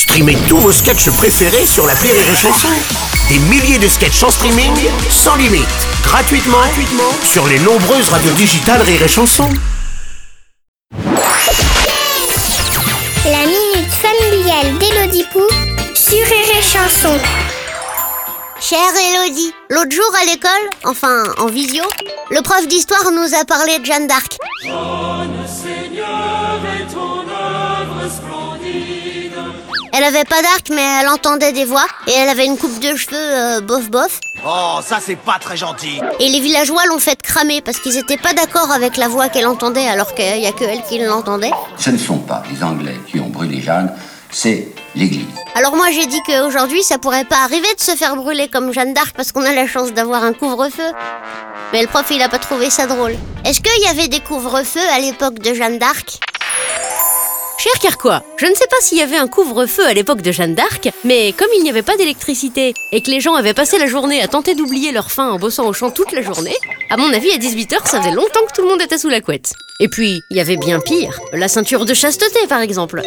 Streamez tous vos sketchs préférés sur la Rire et Chanson. Des milliers de sketchs en streaming, sans limite, gratuitement, gratuitement sur les nombreuses radios digitales Rire et Chanson. La minute familiale d'Élodie Pou sur Rire et Chanson. Chère Elodie, l'autre jour à l'école, enfin en visio, le prof d'histoire nous a parlé de Jeanne d'Arc. Elle avait pas d'arc, mais elle entendait des voix et elle avait une coupe de cheveux euh, bof bof. Oh, ça c'est pas très gentil. Et les villageois l'ont fait cramer parce qu'ils étaient pas d'accord avec la voix qu'elle entendait alors qu'il y a que elle qui l'entendait. Ce ne sont pas les Anglais qui ont brûlé Jeanne, c'est l'Église. Alors moi j'ai dit qu'aujourd'hui ça pourrait pas arriver de se faire brûler comme Jeanne d'Arc parce qu'on a la chance d'avoir un couvre-feu. Mais le prof il a pas trouvé ça drôle. Est-ce qu'il y avait des couvre-feux à l'époque de Jeanne d'Arc? Cher Carquois, je ne sais pas s'il y avait un couvre-feu à l'époque de Jeanne d'Arc, mais comme il n'y avait pas d'électricité et que les gens avaient passé la journée à tenter d'oublier leur faim en bossant au champ toute la journée, à mon avis à 18h ça faisait longtemps que tout le monde était sous la couette. Et puis, il y avait bien pire, la ceinture de chasteté par exemple.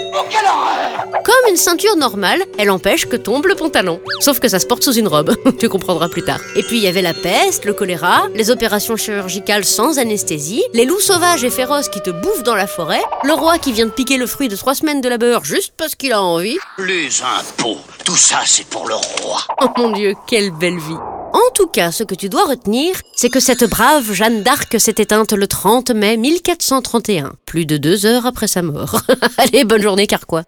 Comme une ceinture normale, elle empêche que tombe le pantalon. Sauf que ça se porte sous une robe, tu comprendras plus tard. Et puis il y avait la peste, le choléra, les opérations chirurgicales sans anesthésie, les loups sauvages et féroces qui te bouffent dans la forêt, le roi qui vient de piquer le fruit de trois semaines de juste parce qu'il a envie. Les impôts, tout ça c'est pour le roi. Oh mon dieu, quelle belle vie en tout cas, ce que tu dois retenir, c'est que cette brave Jeanne d'Arc s'est éteinte le 30 mai 1431, plus de deux heures après sa mort. Allez, bonne journée, Carquois.